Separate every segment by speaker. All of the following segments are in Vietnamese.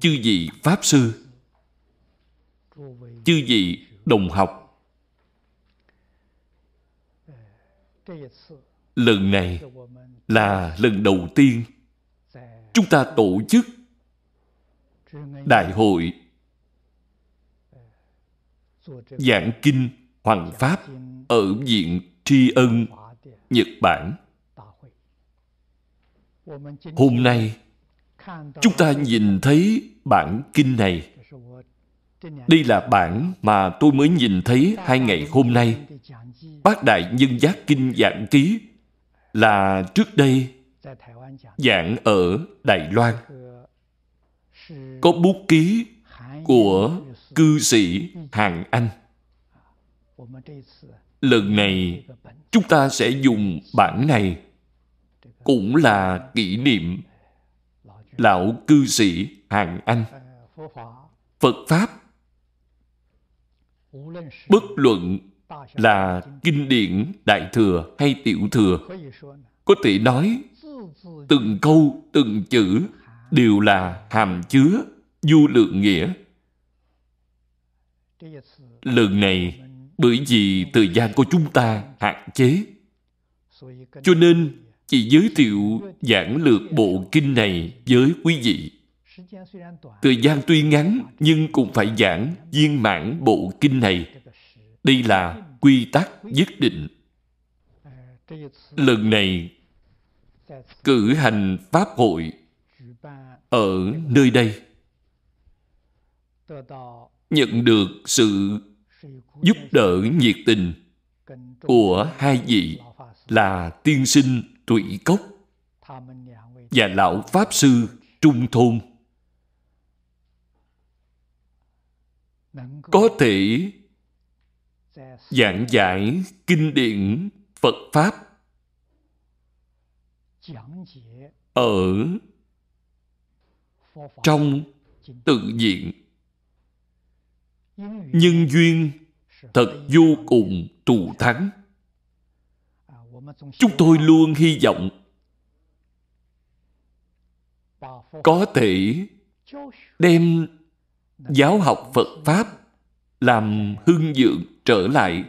Speaker 1: chư vị pháp sư, chư vị đồng học. Lần này là lần đầu tiên chúng ta tổ chức đại hội giảng kinh hoàng pháp ở viện tri ân, nhật bản. Hôm nay, chúng ta nhìn thấy bản kinh này. Đây là bản mà tôi mới nhìn thấy hai ngày hôm nay. Bác đại nhân giác kinh giảng ký là trước đây giảng ở đài loan. Có bút ký của cư sĩ hàn anh. Lần này chúng ta sẽ dùng bản này cũng là kỷ niệm lão cư sĩ hàng anh. Phật pháp. Bất luận là kinh điển đại thừa hay tiểu thừa, có thể nói từng câu, từng chữ đều là hàm chứa du lượng nghĩa. Lần này, bởi vì thời gian của chúng ta hạn chế, cho nên Chị giới thiệu giảng lược bộ kinh này với quý vị. Thời gian tuy ngắn nhưng cũng phải giảng viên mãn bộ kinh này. Đây là quy tắc nhất định. Lần này, cử hành Pháp hội ở nơi đây nhận được sự giúp đỡ nhiệt tình của hai vị là tiên sinh Tụy Cốc. Và Lão Pháp Sư Trung Thôn. Có thể giảng giải kinh điển Phật Pháp ở trong tự
Speaker 2: diện
Speaker 1: nhân duyên thật vô cùng thù thắng chúng tôi luôn hy vọng có thể đem giáo học Phật Pháp làm hưng dưỡng trở lại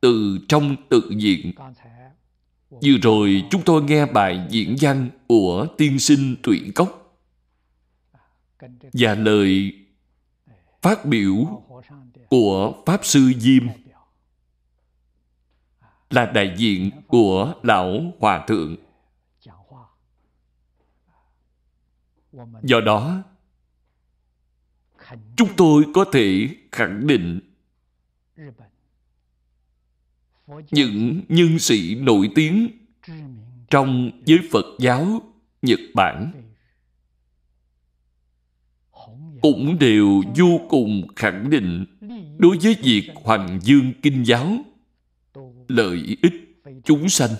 Speaker 1: từ trong tự
Speaker 2: diện.
Speaker 1: Vừa rồi chúng tôi nghe bài diễn văn của tiên sinh tuyển Cốc và lời phát biểu của Pháp Sư Diêm là đại diện của lão hòa thượng. Do đó, chúng tôi có thể khẳng định những nhân sĩ nổi tiếng trong giới phật giáo nhật bản cũng đều vô cùng khẳng định đối với việc hoàng dương kinh giáo lợi ích chúng sanh.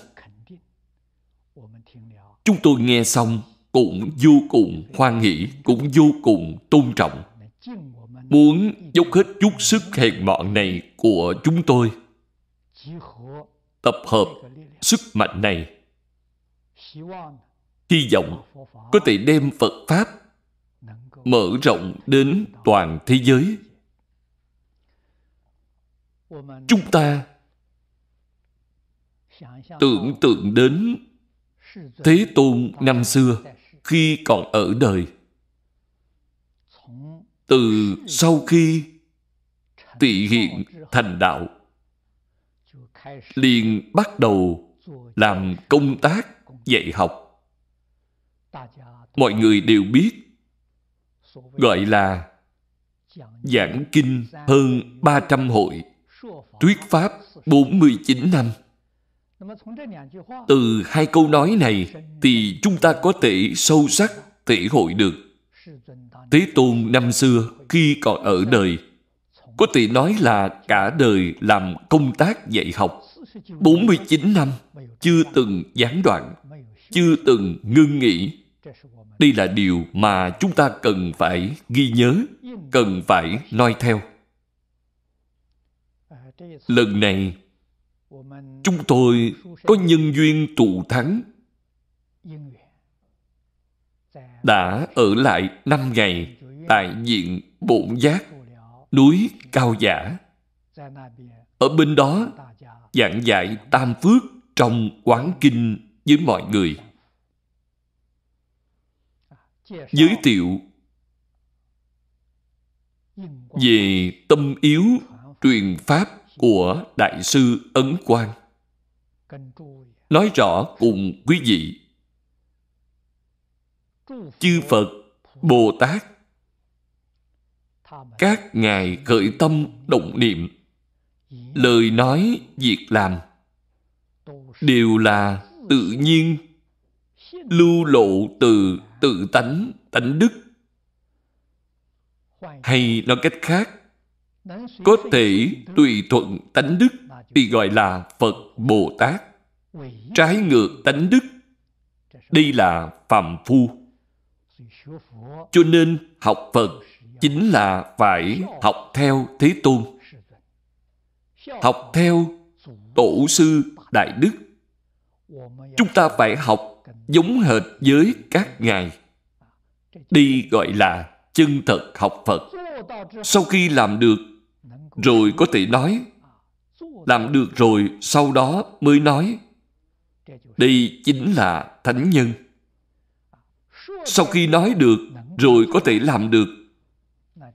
Speaker 1: Chúng tôi nghe xong cũng vô cùng hoan hỷ, cũng vô cùng tôn trọng. Muốn dốc hết chút sức hèn mọn này của chúng tôi, tập hợp sức mạnh này, hy vọng có thể đem Phật Pháp mở rộng đến toàn thế giới. Chúng ta tưởng tượng đến Thế Tôn năm xưa khi còn ở đời. Từ sau khi tị hiện thành đạo, liền bắt đầu làm công tác dạy học. Mọi người đều biết, gọi là giảng kinh hơn 300 hội, thuyết pháp 49 năm từ hai câu nói này thì chúng ta có thể sâu sắc, thể hội được. Thế Tôn năm xưa khi còn ở đời, có thể nói là cả đời làm công tác dạy học.
Speaker 2: 49
Speaker 1: năm, chưa từng gián đoạn, chưa từng ngưng nghỉ. Đây là điều mà chúng ta cần phải ghi nhớ, cần phải noi theo. Lần này chúng tôi có nhân duyên tụ thắng. Đã ở lại năm ngày tại diện bổn giác, núi cao giả. Ở bên đó, giảng dạy tam phước trong quán kinh với mọi người. Giới thiệu về tâm yếu truyền pháp của đại sư ấn quang. Nói rõ cùng quý vị. Chư phật, bồ tát, các ngài khởi tâm động niệm, lời nói, việc làm, đều là tự nhiên, lưu lộ từ tự tánh tánh đức. Hay nói cách khác có thể tùy thuận tánh đức thì gọi là phật bồ tát. Trái ngược tánh đức đây là phạm phu. Cho nên học phật chính là phải học theo thế tôn. Học theo tổ sư đại đức. Chúng ta phải học giống hệt với các ngài. đây gọi là chân thật học phật. Sau khi làm được rồi có thể nói, làm được rồi sau đó mới nói, đây chính là thánh nhân. Sau khi nói được rồi có thể làm được,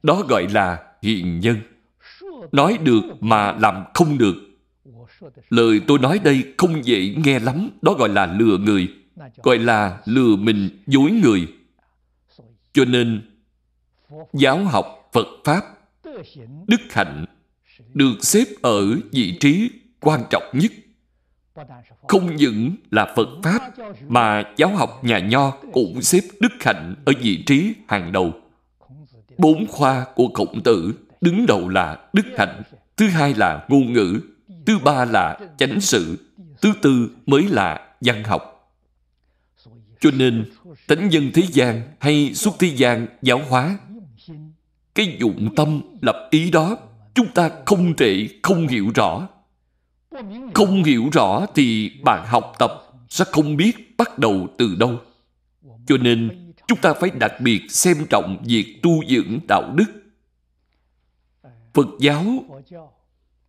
Speaker 1: đó gọi là hiền nhân. Nói được mà làm không được. Lời tôi nói đây không dễ nghe lắm, đó gọi là lừa người, gọi là lừa mình dối người. Cho nên, giáo học phật pháp đức hạnh được xếp ở vị trí quan trọng nhất. Không những là phật pháp mà giáo học nhà nho cũng xếp đức hạnh ở vị trí hàng đầu. Bốn khoa của khổng tử đứng đầu là đức hạnh, thứ hai là ngôn ngữ, thứ ba là chánh sự, thứ tư mới là văn học. Cho nên tánh nhân thế gian hay xuất thế gian giáo hóa cái dụng tâm lập ý đó, chúng ta không thể không hiểu rõ. Không hiểu rõ thì bạn học tập sẽ không biết bắt đầu từ đâu. Cho nên, chúng ta phải đặc biệt xem trọng việc tu dưỡng đạo đức. Phật giáo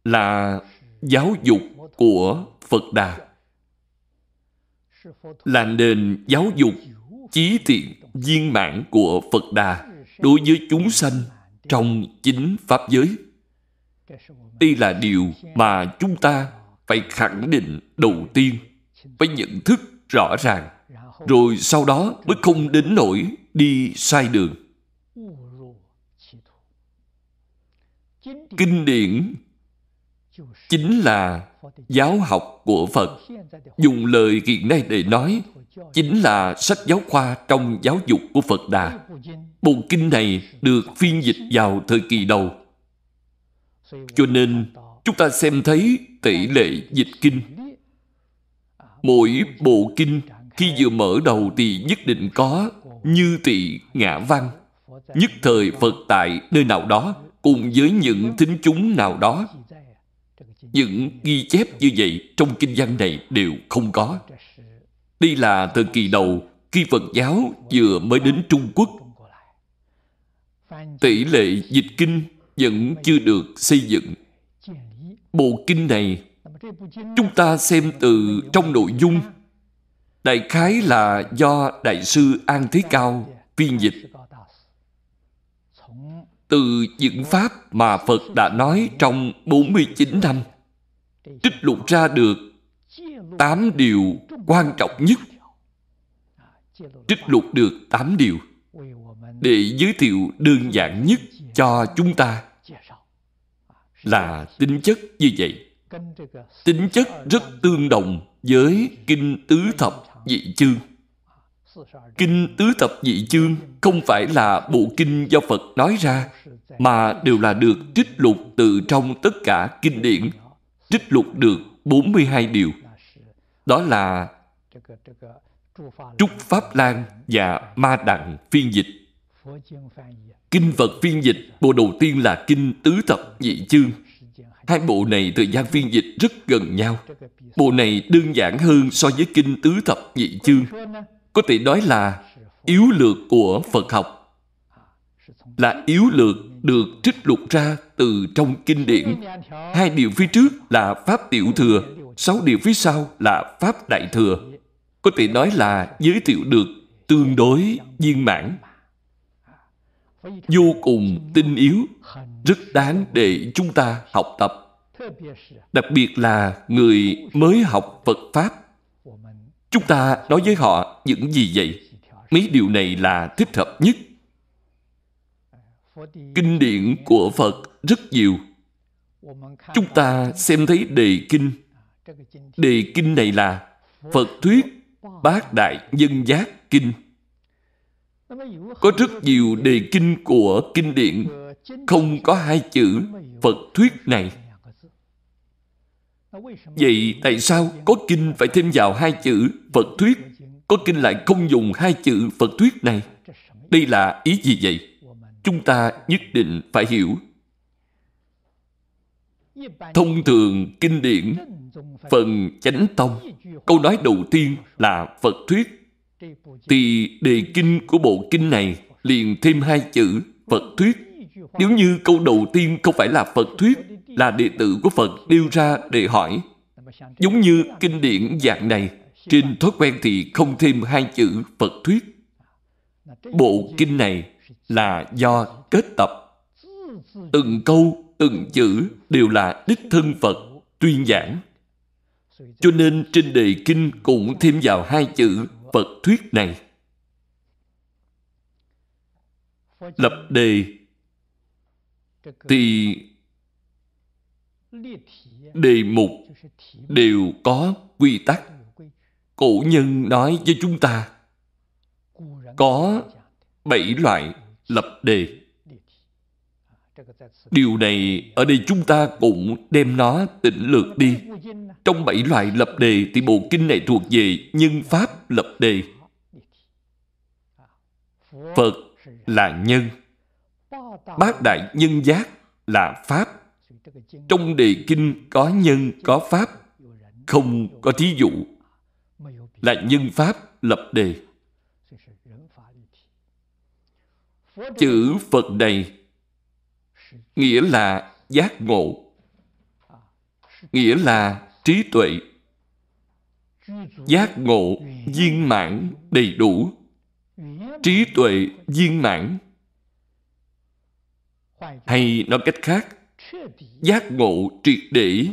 Speaker 1: là giáo dục của phật đà. Là nền giáo dục chí thiện viên mãn của phật đà đối với chúng sanh trong chính pháp giới. Đây là điều mà chúng ta phải khẳng định đầu tiên, phải nhận thức rõ ràng, rồi sau đó mới không đến nỗi đi sai đường. Kinh điển chính là giáo học của phật. Dùng lời hiện nay để nói chính là sách giáo khoa trong giáo dục của phật đà. Bộ kinh này được phiên dịch vào thời kỳ đầu. Cho nên, chúng ta xem thấy tỷ lệ dịch kinh. Mỗi bộ kinh khi vừa mở đầu thì nhất định có như tỳ ngã văn. Nhất thời phật tại nơi nào đó cùng với những thính chúng nào đó. Những ghi chép như vậy trong kinh văn này đều không có đây là thời kỳ đầu khi phật giáo vừa mới đến trung quốc. Tỷ lệ dịch kinh vẫn chưa được xây dựng. Bộ kinh này, chúng ta xem từ trong nội dung. Đại khái là do đại sư an thế cao phiên dịch. Từ những pháp mà Phật đã nói trong 49 năm, trích lục ra được 8 điều quan trọng nhất. Trích lục được 8 điều để giới thiệu đơn giản nhất cho chúng ta. Là tính chất như vậy. Tính chất rất tương đồng với kinh tứ thập dị chương. Kinh tứ thập dị chương không phải là bộ kinh do phật nói ra, mà đều là được trích lục từ trong tất cả kinh điển. Trích lục được 42 điều. Đó là Trúc Pháp Lan và Ma Đặng phiên dịch.
Speaker 2: Kinh
Speaker 1: Phật phiên dịch, bộ đầu tiên là Kinh Tứ Thập Nhị Chương. Hai bộ này thời gian phiên dịch rất gần nhau. Bộ này đơn giản hơn so với Kinh Tứ Thập Nhị Chương. Có thể nói là yếu lược của Phật học. Là yếu lược được trích lục ra từ trong kinh điển. Hai điều phía trước là Pháp Tiểu Thừa, sáu điều phía sau là Pháp Đại Thừa có thể nói là giới thiệu được tương đối viên mãn. Vô cùng tinh yếu, rất đáng để chúng ta học tập. Đặc biệt là người mới học phật pháp. Chúng ta nói với họ những gì vậy? Mấy điều này là thích hợp nhất. Kinh điển của phật rất nhiều. Chúng ta xem thấy đề kinh. Đề kinh này là phật thuyết Bát Đại Nhân Giác Kinh. Có rất nhiều đề kinh của kinh điển không có hai chữ Phật thuyết này. Vậy tại sao có kinh phải thêm vào hai chữ Phật thuyết, có kinh lại không dùng hai chữ Phật thuyết này? Đây là ý gì vậy? Chúng ta nhất định phải hiểu. Thông thường kinh điển phần chánh tông. Câu nói đầu tiên là phật thuyết. Thì đề kinh của bộ kinh này liền thêm hai chữ phật thuyết. Nếu như câu đầu tiên không phải là phật thuyết, là đệ tử của phật nêu ra để hỏi. Giống như kinh điển dạng này, trên thói quen thì không thêm hai chữ phật thuyết. Bộ kinh này là do kết tập. Từng câu, từng chữ đều là đích thân phật, tuyên giảng cho nên trên đề kinh cũng thêm vào hai chữ phật thuyết này. Lập đề thì đề mục đều có quy tắc. Cổ nhân nói với chúng ta, có bảy loại lập đề. Điều này ở đây chúng ta cũng đem nó tỉnh lược đi. Trong bảy loại lập đề thì bộ kinh này thuộc về nhân pháp lập đề. Phật là nhân. Bát đại nhân giác là pháp. Trong đề kinh có nhân, có pháp, không có thí dụ. Là nhân pháp lập đề. Chữ Phật này nghĩa là giác ngộ. Nghĩa là trí tuệ. Giác ngộ viên mãn đầy đủ. Trí tuệ viên mãn. Hay nói cách khác, giác ngộ triệt để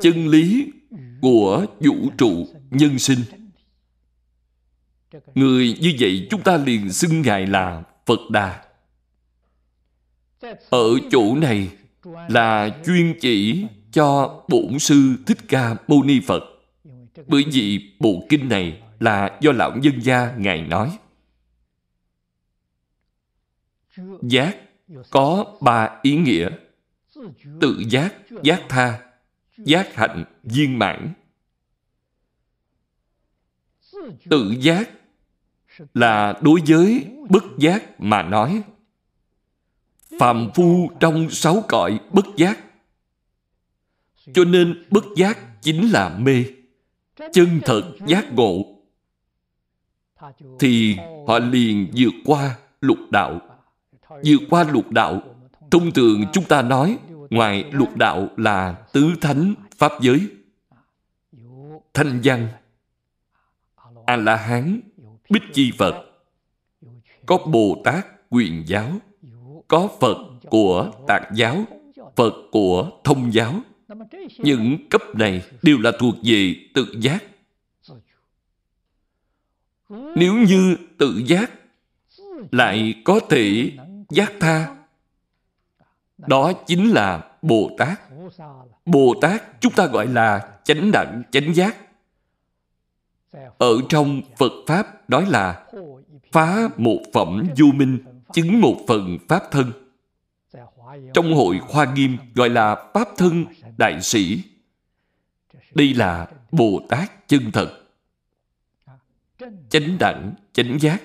Speaker 1: chân lý của vũ trụ nhân sinh. Người như vậy chúng ta liền xưng ngài là phật đà ở chỗ này là chuyên chỉ cho bổn sư thích ca mâu ni phật. Bởi vì bộ kinh này là do lão nhân gia ngài nói. Giác có ba ý nghĩa. Tự giác giác tha, giác hạnh, viên mãn. Tự giác là đối với bất giác mà nói phàm phu trong sáu cõi bất giác. Cho nên bất giác chính là mê, chân thật giác ngộ. Thì họ liền vượt qua lục đạo. Vượt qua lục đạo, thông thường chúng ta nói, ngoài lục đạo là tứ thánh pháp giới. Thanh văn, a la hán, bích chi phật, có bồ tát quyền giáo có Phật của tạng giáo, Phật của Thông giáo. Những cấp này đều là thuộc về tự giác. Nếu như tự giác lại có thể giác tha, đó chính là Bồ Tát. Bồ Tát chúng ta gọi là chánh đẳng chánh giác. Ở trong Phật Pháp nói là phá một phẩm vô minh chứng một phần Pháp thân. Trong hội khoa Nghiêm gọi là Pháp thân Đại Sĩ. Đây là Bồ Tát chân thật. Chánh đẳng, chánh giác.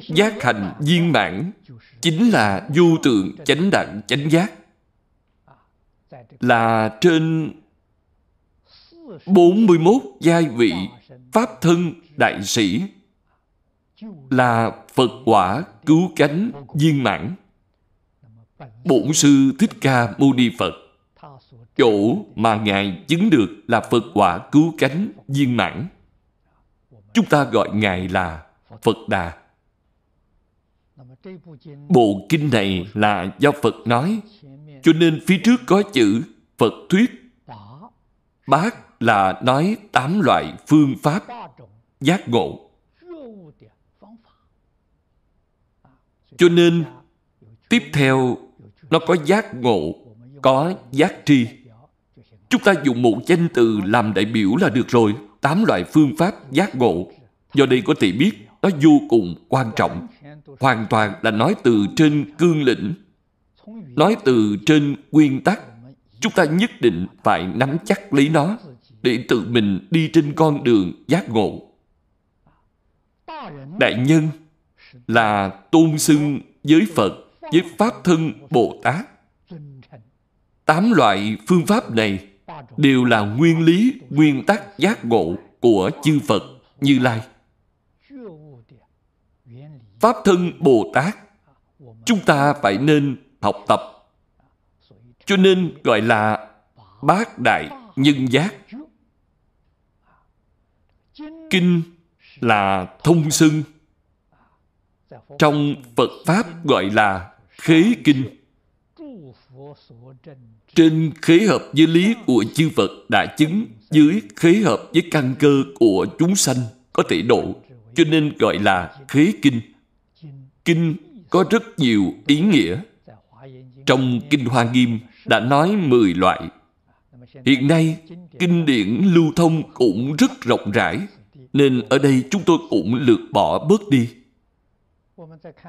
Speaker 1: Giác hành viên mãn chính là vô tượng chánh đẳng chánh giác là trên 41 giai vị Pháp thân đại sĩ là Phật quả cứu cánh viên mãn. Bổn sư Thích Ca Mâu Ni Phật chỗ mà Ngài chứng được là Phật quả cứu cánh viên mãn. Chúng ta gọi Ngài là Phật Đà. Bộ kinh này là do Phật nói, cho nên phía trước có chữ Phật thuyết. Bác là nói tám loại phương pháp giác ngộ. Cho nên, tiếp theo, nó có giác ngộ, có giác tri. Chúng ta dùng một danh từ làm đại biểu là được rồi. Tám loại phương pháp giác ngộ. Do đây có thể biết nó vô cùng quan trọng. Hoàn toàn là nói từ trên cương lĩnh. Nói từ trên nguyên tắc. Chúng ta nhất định phải nắm chắc lấy nó để tự mình đi trên con đường giác ngộ. Đại nhân là tôn xưng với Phật, với Pháp thân Bồ Tát. Tám loại phương pháp này đều là nguyên lý, nguyên tắc giác ngộ của chư Phật Như Lai. Pháp thân Bồ Tát chúng ta phải nên học tập. Cho nên gọi là bát đại nhân giác. Kinh là thông xưng. Trong Phật Pháp gọi là khế kinh. Trên khế hợp với lý của chư Phật đã chứng dưới khế hợp với căn cơ của chúng sanh có thể độ, cho nên gọi là khế kinh. Kinh có rất nhiều ý nghĩa. Trong kinh hoa nghiêm đã nói 10 loại. Hiện nay, kinh điển lưu thông cũng rất rộng rãi, nên ở đây chúng tôi cũng lược bỏ bớt đi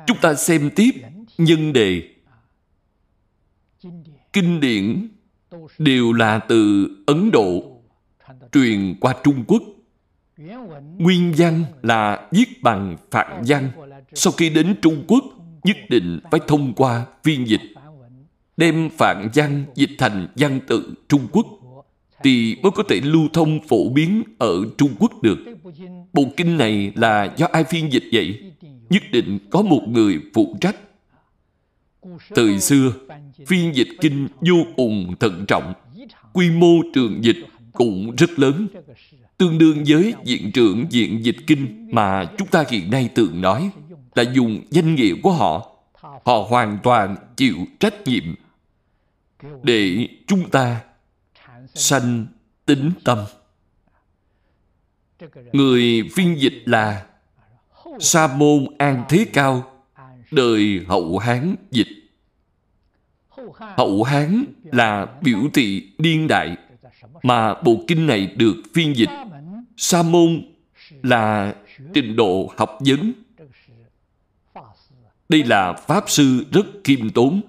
Speaker 1: chúng ta xem tiếp nhân đề kinh điển đều là từ Ấn Độ truyền qua Trung Quốc. Nguyên văn là viết bằng Phạn văn. Sau khi đến Trung Quốc, nhất định phải thông qua phiên dịch. Đem Phạn văn dịch thành văn tự Trung Quốc thì mới có thể lưu thông phổ biến ở Trung Quốc được. Bộ kinh này là do ai phiên dịch vậy? Nhất định có một người phụ trách. Thời xưa, phiên dịch kinh vô cùng thận trọng. Quy mô trường dịch cũng rất lớn. Tương đương với diện trưởng diện dịch kinh mà chúng ta hiện nay thường nói là dùng danh nghĩa của họ. Họ hoàn toàn chịu trách nhiệm để chúng ta sanh tính tâm. Người phiên dịch là Sa môn An Thế Cao, đời hậu Hán dịch. Hậu Hán là biểu thị điên đại mà bộ kinh này được phiên dịch. Sa môn là trình độ học vấn. Đây là Pháp Sư rất khiêm tốn.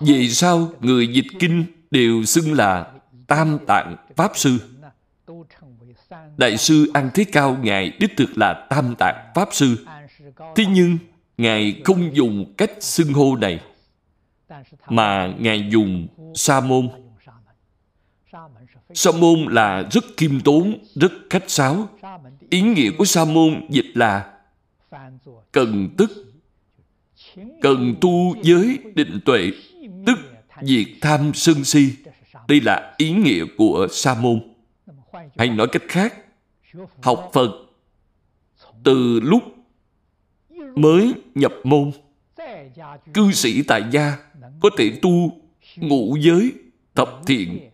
Speaker 1: Vì sao người dịch kinh đều xưng là Tam Tạng Pháp Sư? Đại sư An Thế Cao Ngài đích thực là Tam Tạng Pháp Sư. Thế nhưng, Ngài không dùng cách xưng hô này mà Ngài dùng sa môn. Sa môn là rất khiêm tốn, rất khách sáo. Ý nghĩa của sa môn dịch là cần tức, cần tu giới định tuệ, tức diệt tham sân si. Đây là ý nghĩa của sa môn. Hay nói cách khác, học Phật từ lúc mới nhập môn, cư sĩ tại gia có thể tu ngũ giới thập thiện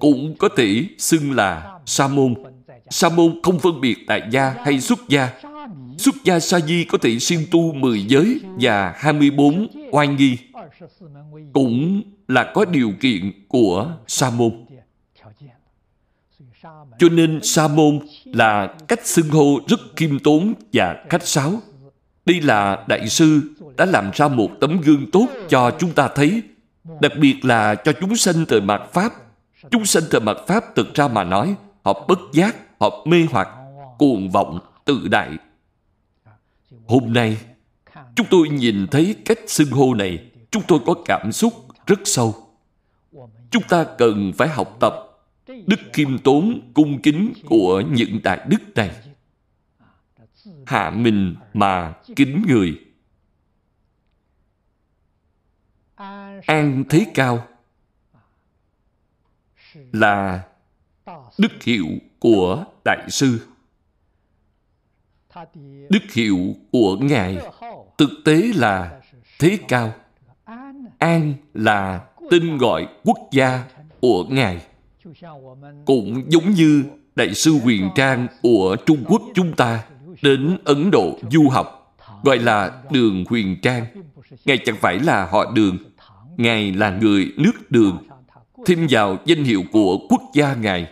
Speaker 1: cũng có thể xưng là sa môn. Sa môn không phân biệt tại gia hay xuất gia. Xuất gia sa di có thể siêng tu 10 giới và 24 oai nghi cũng là có điều kiện của sa môn cho nên sa môn là cách xưng hô rất khiêm tốn và khách sáo đây là đại sư đã làm ra một tấm gương tốt cho chúng ta thấy, đặc biệt là cho chúng sanh thời mạt Pháp. Chúng sanh thời mạt Pháp thực ra mà nói, họ bất giác, họ mê hoặc, cuồng vọng, tự đại. Hôm nay, chúng tôi nhìn thấy cách xưng hô này, chúng tôi có cảm xúc rất sâu. Chúng ta cần phải học tập đức khiêm tốn cung kính của những đại đức này. Hạ mình mà kính người. An thế cao là đức hiệu của đại sư. Đức hiệu của ngài thực tế là thế cao. An là tên gọi quốc gia của ngài cũng giống như đại sư huyền trang của trung quốc chúng ta đến ấn độ du học, gọi là đường huyền trang. Ngài chẳng phải là họ đường, ngài là người nước đường, thêm vào danh hiệu của quốc gia ngài.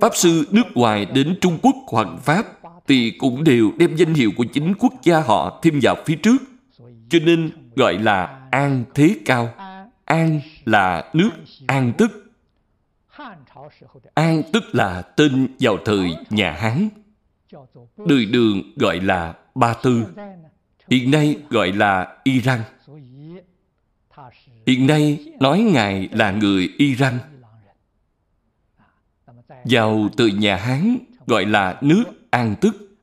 Speaker 1: Pháp sư nước ngoài đến trung quốc hoằng pháp thì cũng đều đem danh hiệu của chính quốc gia họ thêm vào phía trước, cho nên gọi là an thế cao. An là nước, an tức. An tức là tên vào thời nhà Hán. Đời đường gọi là Ba Tư. Hiện nay gọi là Iran. Hiện nay nói Ngài là người Iran. Vào từ nhà Hán gọi là nước An Tức.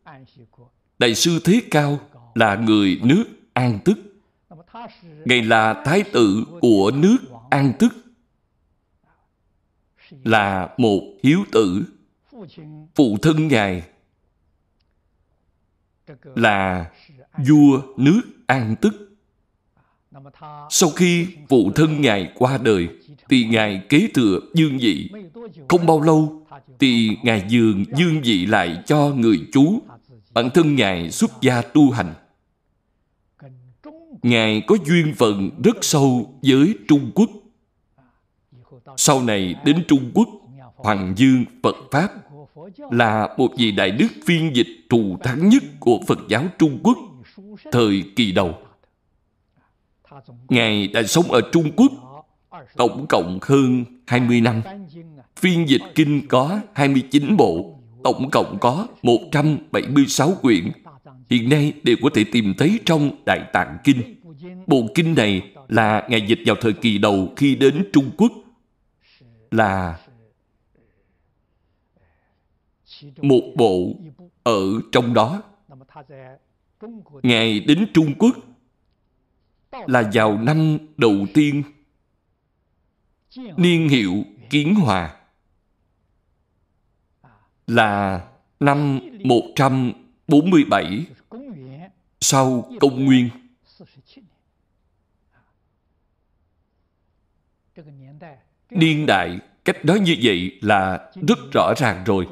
Speaker 1: Đại sư Thế Cao là người nước An Tức. Ngài là thái tử của nước An Tức là một hiếu tử, phụ thân ngài là vua nước an tức. Sau khi phụ thân ngài qua đời, thì ngài kế thừa dương vị. Không bao lâu, thì ngài dường dương vị lại cho người chú bản thân ngài xuất gia tu hành. Ngài có duyên phận rất sâu với trung quốc sau này đến Trung Quốc, Hoàng Dương Phật Pháp là một vị đại đức phiên dịch thù thắng nhất của Phật giáo Trung Quốc thời kỳ đầu. Ngài đã sống ở Trung Quốc tổng cộng hơn 20 năm. Phiên dịch kinh có 29 bộ, tổng cộng có 176 quyển. Hiện nay đều có thể tìm thấy trong Đại Tạng Kinh. Bộ kinh này là Ngài dịch vào thời kỳ đầu khi đến Trung Quốc là một bộ ở trong đó. Ngài đến trung quốc là vào năm đầu tiên. Niên hiệu kiến hòa là năm 147 sau công nguyên. Niên đại cách nói như vậy là rất rõ ràng rồi.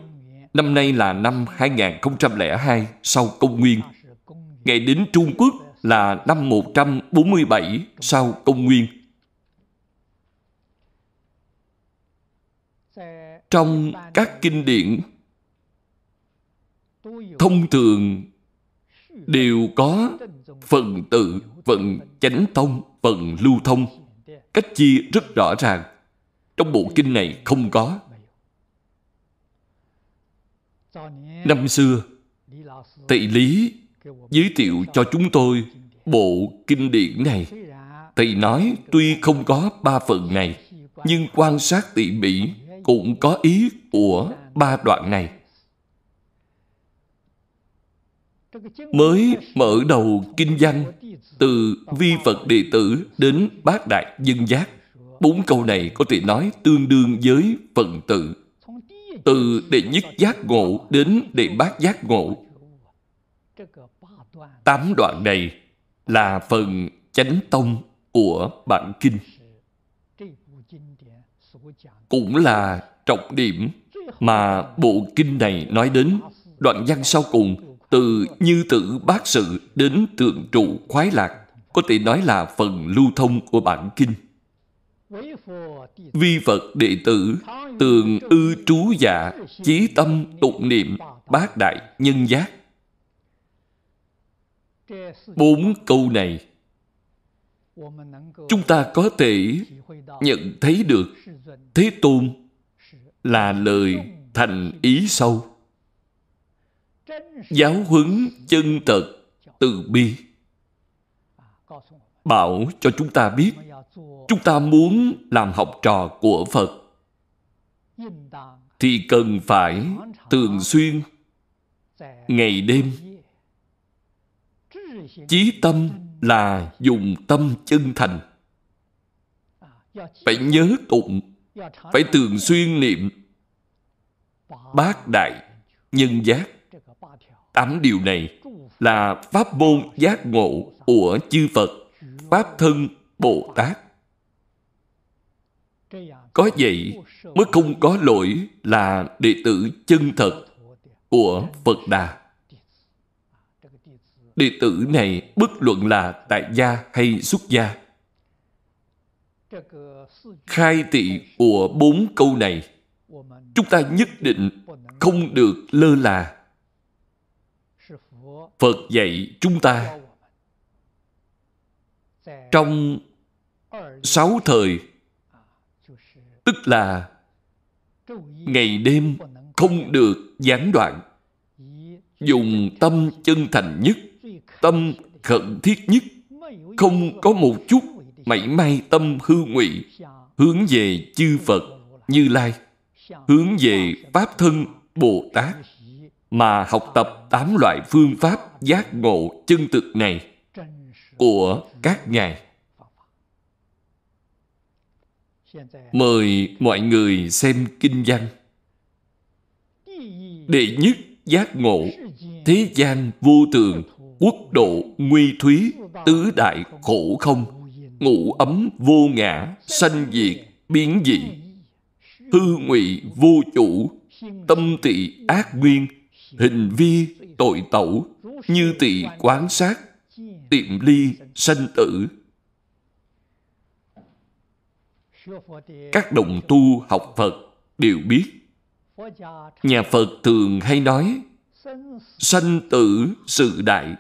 Speaker 1: Năm nay là năm 2002 sau công nguyên. Ngày đến Trung Quốc là năm 147 sau công nguyên. Trong các kinh điển thông thường đều có phần tự, phần chánh tông, phần lưu thông. Cách chia rất rõ ràng. Trong bộ kinh này không có. Năm xưa, Thầy Lý giới thiệu cho chúng tôi bộ kinh điển này. Thầy nói tuy không có ba phần này, nhưng quan sát tỉ mỉ cũng có ý của ba đoạn này. Mới mở đầu kinh văn từ vi Phật đệ tử đến bát đại dân giác Bốn câu này có thể nói tương đương với phần tự. Từ đệ nhất giác ngộ đến đệ bát giác ngộ. Tám đoạn này là phần chánh tông của bản kinh. Cũng là trọng điểm mà bộ kinh này nói đến. Đoạn văn sau cùng, từ như tử bát sự đến tượng trụ khoái lạc, có thể nói là phần lưu thông của bản kinh. Vi Phật đệ tử, tường ư trú dạ chí tâm tụng niệm bát đại nhân giác. Bốn câu này, chúng ta có thể nhận thấy được thế tôn là lời thành ý sâu giáo huấn chân thật từ bi. Bảo cho chúng ta biết chúng ta muốn làm học trò của phật. Thì cần phải thường xuyên, ngày đêm. Chí tâm là dùng tâm chân thành. Phải nhớ tụng, phải thường xuyên niệm. Bát đại nhân giác, tám điều này là pháp môn giác ngộ của chư phật, pháp thân bồ tát có vậy mới không có lỗi là đệ tử chân thật của phật đà? Đệ tử này bất luận là tại gia hay xuất gia. Khai thị của bốn câu này, chúng ta nhất định không được lơ là. Phật dạy chúng ta, trong sáu thời tức là ngày đêm không được gián đoạn. Dùng tâm chân thành nhất, tâm khẩn thiết nhất, không có một chút mảy may tâm hư ngụy, hướng về chư phật như lai, hướng về pháp thân bồ tát, mà học tập tám loại phương pháp giác ngộ chân thực này của các ngài mời mọi người xem kinh văn. đệ nhất giác ngộ thế gian vô thường quốc độ nguy thúy tứ đại khổ không ngũ ấm vô ngã sanh diệt biến dị. Hư ngụy vô chủ tâm tị ác nguyên hình vi tội tẩu như tị quán sát tiệm ly sanh tử các đồng tu học phật đều biết. Nhà phật thường hay nói, sanh tử sự đại.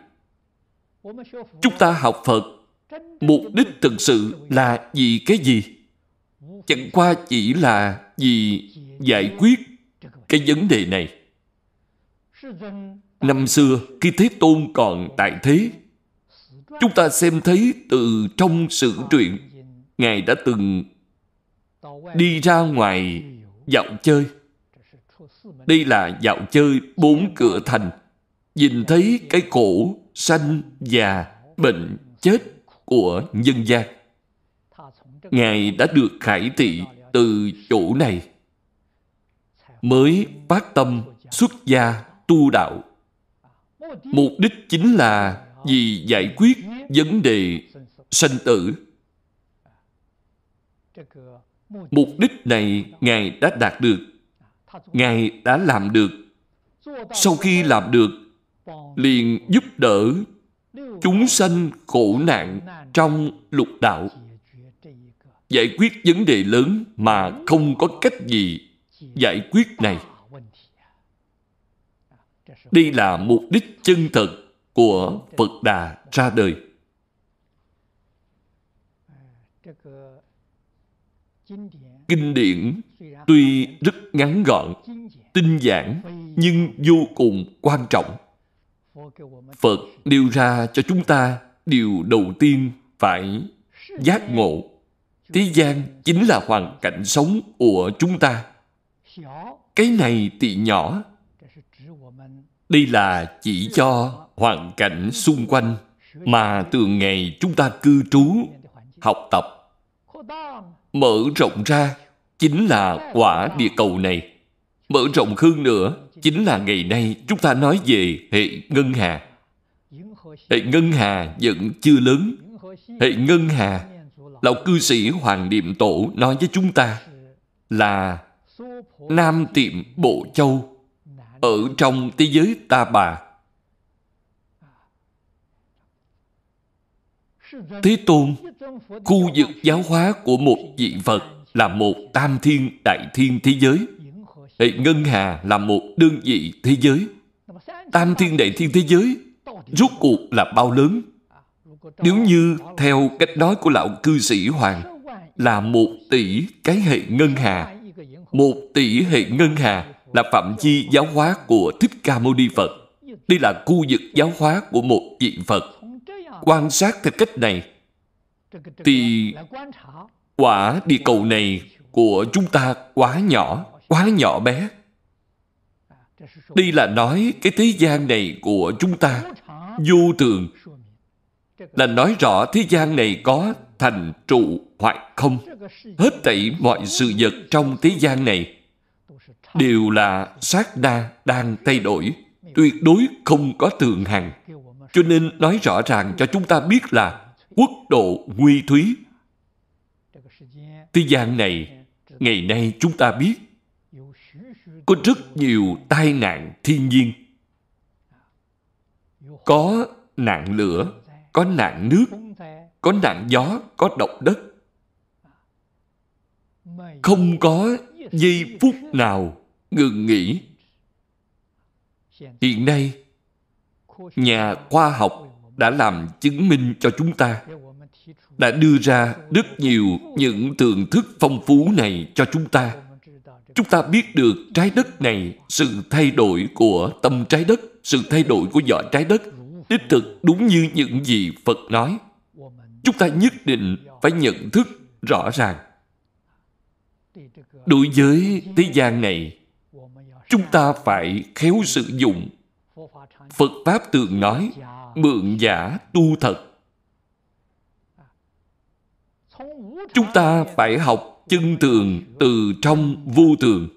Speaker 1: Chúng ta học phật, mục đích thực sự là vì cái gì? Chẳng qua chỉ là vì giải quyết cái vấn đề này. Năm xưa khi thế tôn còn tại thế, chúng ta xem thấy từ trong sử truyện, ngài đã từng đi ra ngoài dạo chơi. Đây là dạo chơi bốn cửa thành. Nhìn thấy cái cổ sanh già bệnh chết của nhân gian ngài đã được khải thị từ chỗ này. Mới phát tâm xuất gia tu đạo. Mục đích chính là vì giải quyết vấn đề sanh tử mục đích này ngài đã đạt được. Ngài đã làm được. Sau khi làm được, liền giúp đỡ chúng sanh khổ nạn trong lục đạo. Giải quyết vấn đề lớn mà không có cách gì giải quyết này. Đây là mục đích chân thật của phật đà ra đời kinh điển tuy rất ngắn gọn, tinh giản, nhưng vô cùng quan trọng. Phật nêu ra cho chúng ta điều đầu tiên phải giác ngộ. Thế gian chính là hoàn cảnh sống của chúng ta. Cái này thì nhỏ. Đây là chỉ cho hoàn cảnh xung quanh mà từ ngày chúng ta cư trú, học tập mở rộng ra, chính là quả địa cầu này. Mở rộng hơn nữa, chính là ngày nay chúng ta nói về hệ ngân hà. Hệ ngân hà vẫn chưa lớn. Hệ ngân hà, lão cư sĩ hoàng niệm tổ nói với chúng ta là nam tiệm bộ châu. Ở trong thế giới ta bà thế tôn, khu vực giáo hóa của một vị phật là một tam thiên đại thiên thế giới hệ ngân hà là một đơn vị thế giới tam thiên đại thiên thế giới rốt cuộc là bao lớn nếu như theo cách nói của lão cư sĩ hoàng, là một tỷ cái hệ ngân hà Một tỷ hệ ngân hà là phạm vi giáo hóa của Thích Ca Mâu Ni Phật. Đây là khu vực giáo hóa của một vị Phật. Quan sát theo cách này, thì quả địa cầu này của chúng ta quá nhỏ, quá nhỏ bé. Đây là nói cái thế gian này của chúng ta vô thường là nói rõ thế gian này có thành trụ hoặc không. Hết thảy mọi sự vật trong thế gian này đều là sát na đang thay đổi, tuyệt đối không có tường hằng. Cho nên nói rõ ràng cho chúng ta biết là quốc độ nguy thúy. Thế gian này, ngày nay chúng ta biết có rất nhiều tai nạn thiên nhiên. Có nạn lửa, có nạn nước, có nạn gió, có động đất. Không có giây phút nào ngừng nghỉ. Hiện nay, nhà khoa học đã làm chứng minh cho chúng ta đã đưa ra rất nhiều những thường thức phong phú này cho chúng ta. Chúng ta biết được trái đất này, sự thay đổi của tâm trái đất, sự thay đổi của vỏ trái đất, đích thực đúng như những gì Phật nói. Chúng ta nhất định phải nhận thức rõ ràng. Đối với thế gian này, chúng ta phải khéo sử dụng. Phật Pháp tượng nói, mượn giả tu thật. Chúng ta phải học chân thường từ trong vô thường.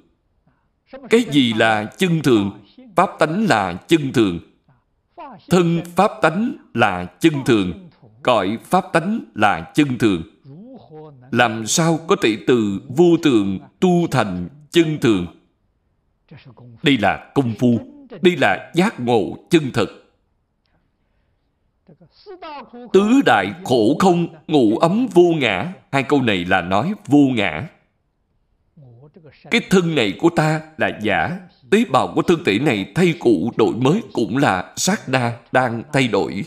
Speaker 1: Cái gì là chân thường? Pháp tánh là chân thường. Thân pháp tánh là chân thường. Cõi pháp tánh là chân thường. Làm sao có thể từ vô thường tu thành chân thường? Đây là công phu. Đây là giác ngộ chân thực. Tứ đại khổ không, ngủ ấm vô ngã. Hai câu này là nói vô ngã. Cái thân này của ta là giả. Tế bào của thân thể này thay cũ đổi mới cũng là sát đa đang thay đổi.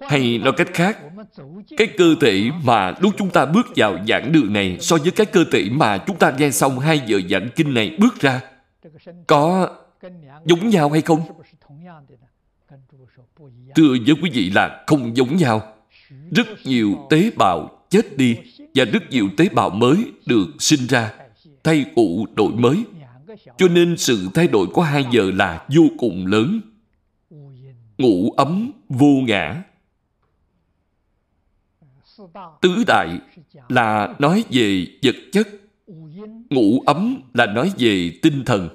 Speaker 1: Hay nói cách khác, cái cơ thể mà lúc chúng ta bước vào giảng đường này so với cái cơ thể mà chúng ta nghe xong hai giờ giảng kinh này bước ra, có giống nhau hay không? Thưa với quý vị là không giống nhau. Rất nhiều tế bào chết đi và rất nhiều tế bào mới được sinh ra, thay cũ đổi mới. Cho nên sự thay đổi của hai giờ là vô cùng lớn. Ngủ ấm vô ngã. Tứ đại là nói về vật chất. ngũ ấm là nói về tinh thần.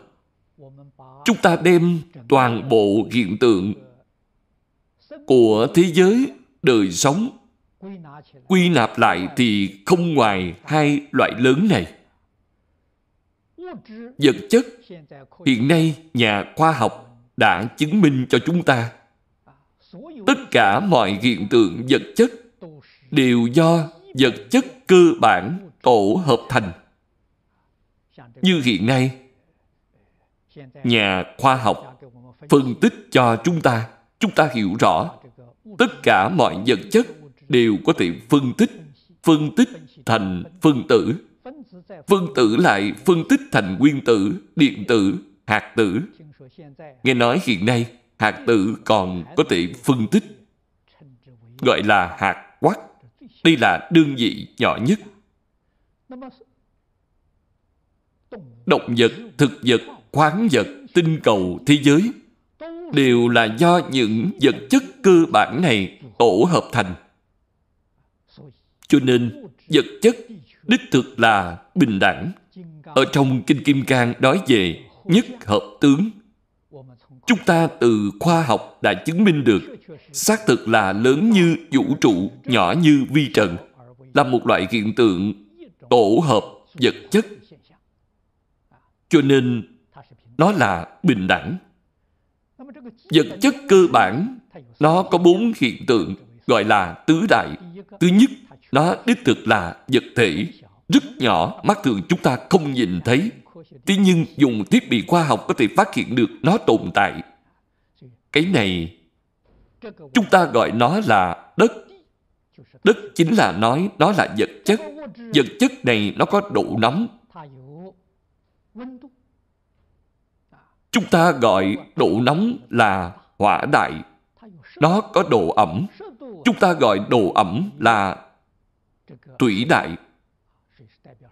Speaker 1: Chúng ta đem toàn bộ hiện tượng của thế giới, đời sống quy nạp lại thì không ngoài hai loại lớn này vật chất hiện nay nhà khoa học đã chứng minh cho chúng ta, tất cả mọi hiện tượng vật chất đều do vật chất cơ bản tổ hợp thành. Như hiện nay, nhà khoa học phân tích cho chúng ta chúng ta hiểu rõ tất cả mọi vật chất đều có thể phân tích phân tích thành phân tử. Phân tử lại phân tích thành nguyên tử, điện tử, hạt tử. Nghe nói hiện nay, hạt tử còn có thể phân tích, gọi là hạt đây là đương vị nhỏ nhất động vật thực vật khoáng vật tinh cầu thế giới đều là do những vật chất cơ bản này tổ hợp thành. Cho nên, vật chất đích thực là bình đẳng. Ở trong Kinh Kim Cang nói về nhất hợp tướng. Chúng ta từ khoa học đã chứng minh được xác thực là lớn như vũ trụ, nhỏ như vi trần, là một loại hiện tượng tổ hợp vật chất. Cho nên, nó là bình đẳng. Vật chất cơ bản, nó có bốn hiện tượng gọi là tứ đại. Thứ nhất, nó đích thực là vật thể, rất nhỏ, mắt thường chúng ta không nhìn thấy. Thế nhưng dùng thiết bị khoa học có thể phát hiện được nó tồn tại. Cái này, chúng ta gọi nó là đất. Đất chính là nói nó là vật chất. Vật chất này nó có độ nóng. Chúng ta gọi độ nóng là hỏa đại. Nó có độ ẩm. Chúng ta gọi độ ẩm là tủy đại.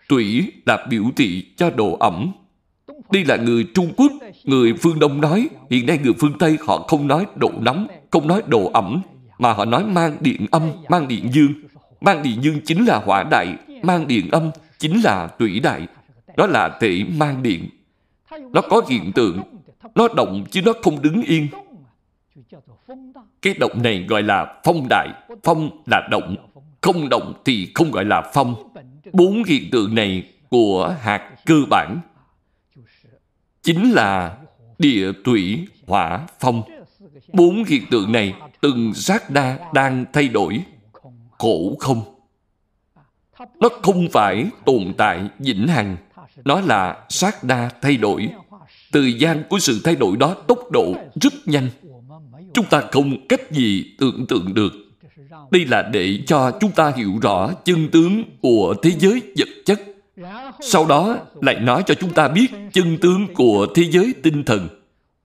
Speaker 1: Tủy là biểu thị cho độ ẩm. Đây là người Trung Quốc, người phương Đông nói. Hiện nay người phương Tây họ không nói độ nóng, không nói độ ẩm, mà họ nói mang điện âm, mang điện dương. Mang điện dương chính là hỏa đại, mang điện âm chính là tủy đại. Đó là thể mang điện. Nó có hiện tượng, nó động chứ nó không đứng yên. Cái động này gọi là phong đại. Phong là động. Không động thì không gọi là phong. Bốn hiện tượng này của hạt cơ bản chính là địa thủy hỏa phong. Bốn hiện tượng này từng sát đa đang thay đổi. Khổ không. Nó không phải tồn tại vĩnh hằng. Nó là sát đa thay đổi. Thời gian của sự thay đổi đó, tốc độ rất nhanh. Chúng ta không cách gì tưởng tượng được. Đây là để cho chúng ta hiểu rõ chân tướng của thế giới vật chất. Sau đó lại nói cho chúng ta biết chân tướng của thế giới tinh thần.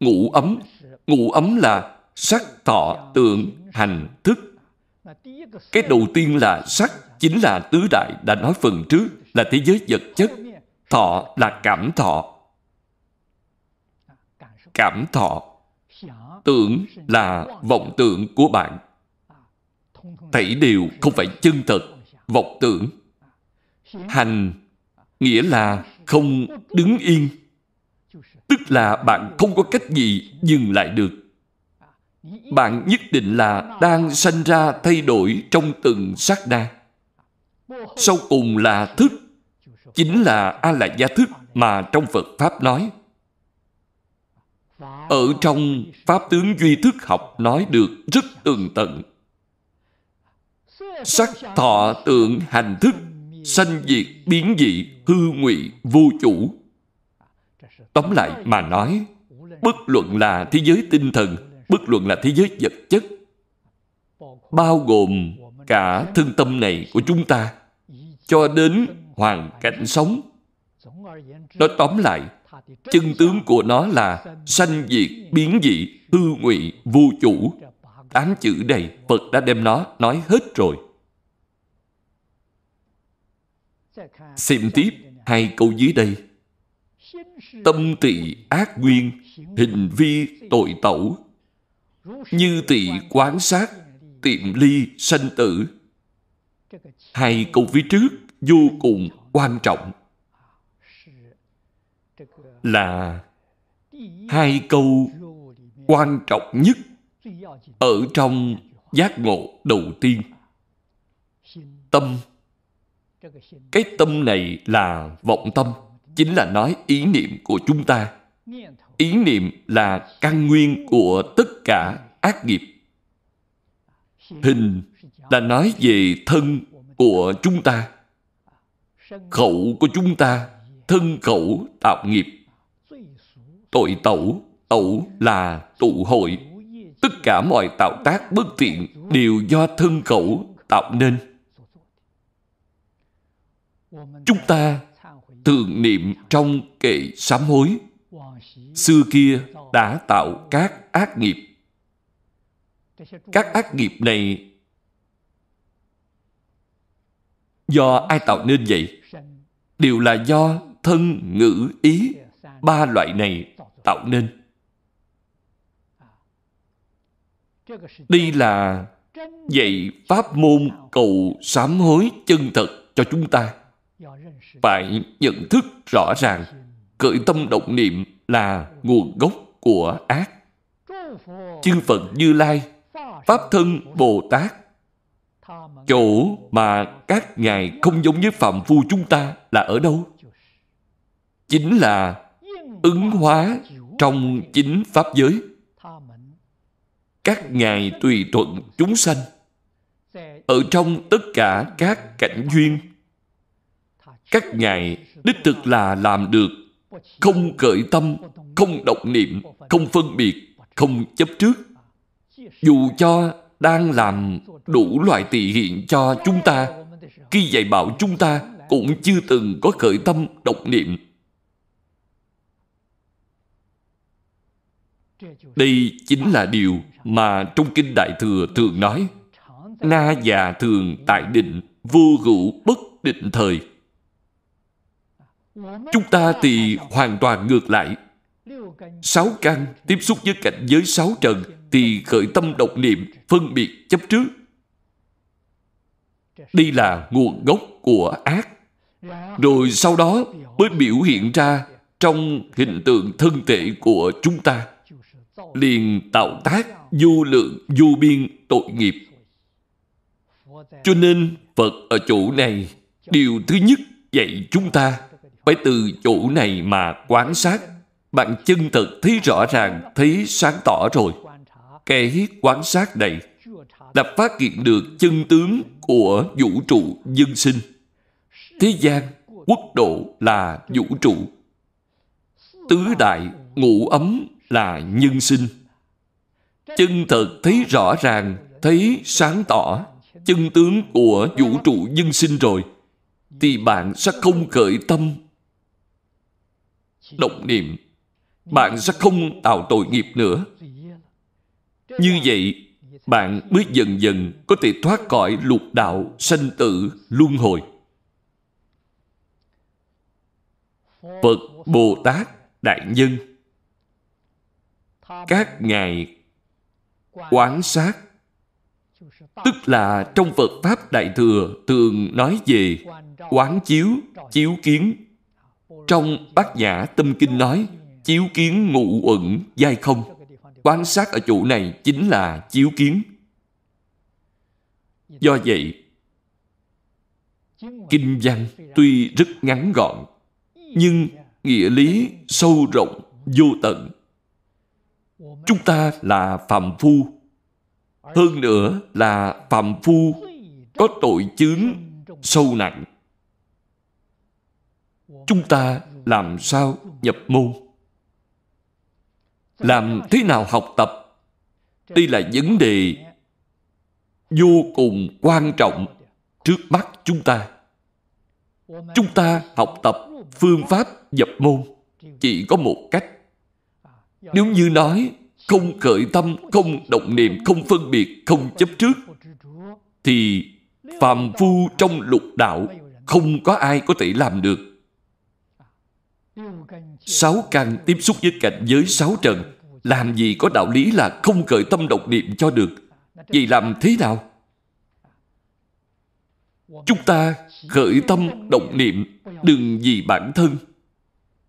Speaker 1: Ngũ ấm. Ngũ ấm là sắc, thọ, tượng, hành, thức. Cái đầu tiên là sắc, chính là tứ đại đã nói phần trước là thế giới vật chất. Thọ là cảm thọ. Cảm thọ. Tưởng là vọng tưởng của bạn. Thảy đều không phải chân thật, vọng tưởng. Hành nghĩa là không đứng yên. Tức là bạn không có cách gì dừng lại được. Bạn nhất định là đang sanh ra thay đổi trong từng sát na. Sau cùng là thức, chính là A-la-gia thức mà trong Phật Pháp nói. Ở trong Pháp tướng duy thức học nói được rất tường tận. Sắc thọ tượng hành thức sanh diệt biến dị, hư ngụy, vô chủ. Tóm lại mà nói, bất luận là thế giới tinh thần, bất luận là thế giới vật chất, bao gồm cả thân tâm này của chúng ta, cho đến hoàn cảnh sống. Nói tóm lại, chân tướng của nó là sanh diệt biến dị, hư ngụy, vô chủ. Tám chữ này phật đã đem nó nói hết rồi. Xem tiếp hai câu dưới đây. Tâm tỳ ác nguyên, hình vi tội tẩu. Như tỳ quán sát, tiệm ly sanh tử. Hai câu phía trước vô cùng quan trọng. Là hai câu quan trọng nhất ở trong giác ngộ đầu tiên. Tâm cái tâm này là vọng tâm, chính là nói ý niệm của chúng ta. Ý niệm là căn nguyên của tất cả ác nghiệp. Hình là nói về thân của chúng ta, khẩu của chúng ta, thân khẩu tạo nghiệp. Tội tẩu tẩu là tụ hội. Tất cả mọi tạo tác bất thiện đều do thân khẩu tạo nên. Chúng ta thường niệm trong kệ sám hối. Xưa kia đã tạo các ác nghiệp. Các ác nghiệp này do ai tạo nên vậy? Đều là do thân ngữ ý ba loại này tạo nên. Đây là dạy pháp môn cầu sám hối chân thật cho chúng ta phải nhận thức rõ ràng, khởi tâm động niệm là nguồn gốc của ác. Chư phật như lai, pháp thân bồ tát, chỗ mà các ngài không giống với phạm phu chúng ta là ở đâu? Chính là ứng hóa trong chính pháp giới. Các ngài tùy thuận chúng sanh, ở trong tất cả các cảnh duyên các ngài đích thực là làm được không cởi tâm, không động niệm, không phân biệt, không chấp trước dù cho đang làm đủ loại tỳ hiện cho chúng ta. Khi dạy bảo chúng ta cũng chưa từng có khởi tâm độc niệm. Đây chính là điều mà trong Kinh Đại Thừa thường nói Na già thường tại định, Vô hữu bất định thời Chúng ta thì hoàn toàn ngược lại. Sáu căn tiếp xúc với cảnh giới sáu trần Thì khởi tâm độc niệm, Phân biệt chấp trước. Đây là nguồn gốc của ác. Rồi sau đó mới biểu hiện ra Trong hình tượng thân thể của chúng ta. Liền tạo tác vô lượng, vô biên tội nghiệp. Cho nên phật ở chỗ này, điều thứ nhất dạy chúng ta phải từ chỗ này mà quan sát. Bạn chân thực thấy rõ ràng, thấy sáng tỏ rồi. Cái quan sát này đã phát hiện được chân tướng của vũ trụ dân sinh. Thế gian, quốc độ là vũ trụ. Tứ đại ngũ ấm là nhân sinh. Chân thật thấy rõ ràng, thấy sáng tỏ chân tướng của vũ trụ nhân sinh rồi, thì bạn sẽ không khởi tâm động niệm. Bạn sẽ không tạo tội nghiệp nữa. Như vậy, bạn mới dần dần có thể thoát khỏi lục đạo sanh tử luân hồi. Phật bồ tát đại nhân. Các ngài quán sát. Tức là trong phật pháp đại thừa thường nói về quán chiếu chiếu kiến trong bát nhã tâm kinh nói, chiếu kiến ngụ uẩn giai không. Quan sát ở chỗ này chính là chiếu kiến. Do vậy, kinh văn tuy rất ngắn gọn, nhưng nghĩa lý sâu rộng, vô tận. Chúng ta là phạm phu. Hơn nữa là phạm phu có tội chướng sâu nặng chúng ta làm sao nhập môn? Làm thế nào học tập? Đây là vấn đề vô cùng quan trọng trước mắt chúng ta. Chúng ta học tập phương pháp nhập môn chỉ có một cách. Nếu như nói không khởi tâm, không động niệm, không phân biệt, không chấp trước, thì phàm phu trong lục đạo không có ai có thể làm được. Sáu căn tiếp xúc với cảnh giới sáu trần, làm gì có đạo lý là không khởi tâm động niệm cho được. Vậy làm thế nào? Chúng ta khởi tâm động niệm, đừng vì bản thân.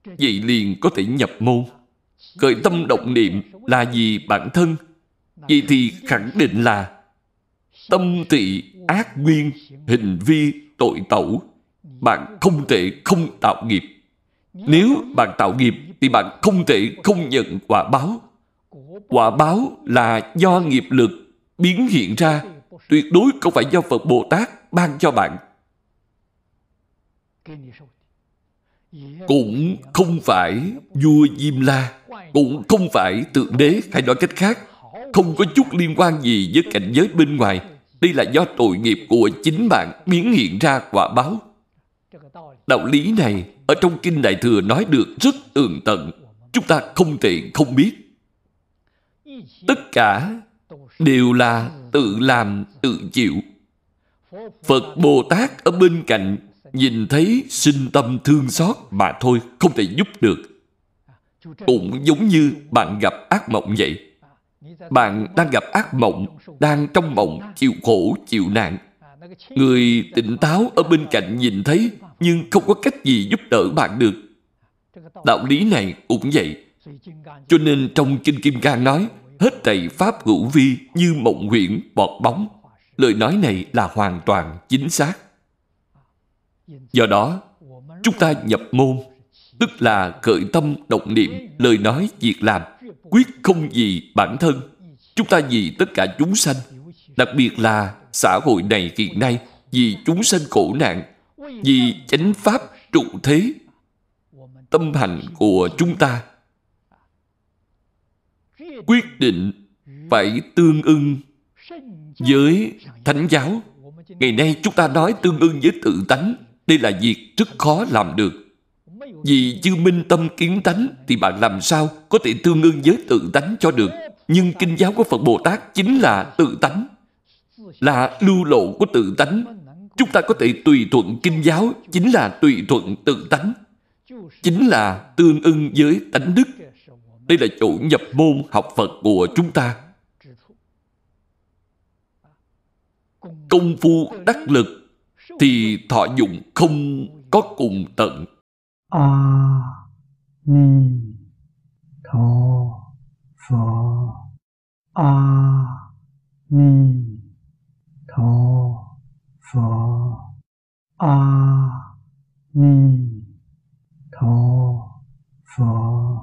Speaker 1: Vậy liền có thể nhập môn. Khởi tâm động niệm là vì bản thân. Vậy thì khẳng định là tâm tị ác nguyên, hình vi, tội tẩu bạn không thể không tạo nghiệp nếu bạn tạo nghiệp thì bạn không thể không nhận quả báo. Quả báo là do nghiệp lực biến hiện ra tuyệt đối không phải do phật bồ tát ban cho bạn. Cũng không phải vua diêm la cũng không phải tượng đế hay nói cách khác không có chút liên quan gì với cảnh giới bên ngoài. Đây là do tội nghiệp của chính bạn biến hiện ra quả báo. Đạo lý này ở trong kinh đại thừa nói được rất tường tận. Chúng ta không thể không biết. Tất cả đều là tự làm, tự chịu. Phật bồ tát ở bên cạnh nhìn thấy sinh tâm thương xót mà thôi, không thể giúp được. Cũng giống như bạn gặp ác mộng vậy. Bạn đang gặp ác mộng, đang trong mộng, chịu khổ, chịu nạn. Người tỉnh táo ở bên cạnh nhìn thấy nhưng không có cách gì giúp đỡ bạn được. Đạo lý này cũng vậy. Cho nên trong kinh kim cang nói, hết thầy pháp hữu vi như mộng huyễn, bọt bóng. Lời nói này là hoàn toàn chính xác. Do đó, chúng ta nhập môn, tức là khởi tâm động niệm, lời nói, việc làm, quyết không vì bản thân. Chúng ta vì tất cả chúng sanh, đặc biệt là xã hội này hiện nay, vì chúng sanh khổ nạn vì chánh pháp trụ thế, tâm hành của chúng ta quyết định phải tương ưng với thánh giáo. Ngày nay chúng ta nói tương ưng với tự tánh, đây là việc rất khó làm được. Vì chưa minh tâm kiến tánh thì bạn làm sao có thể tương ưng với tự tánh cho được? Nhưng kinh giáo của phật bồ tát chính là tự tánh, là lưu lộ của tự tánh chúng ta có thể tùy thuận kinh giáo, chính là tùy thuận tự tánh, chính là tương ưng với tánh đức. Đây là chỗ nhập môn học phật của chúng ta. Công phu đắc lực thì thọ dụng không có cùng tận.
Speaker 2: A ni tho phở a ni tho 佛阿弥陀佛。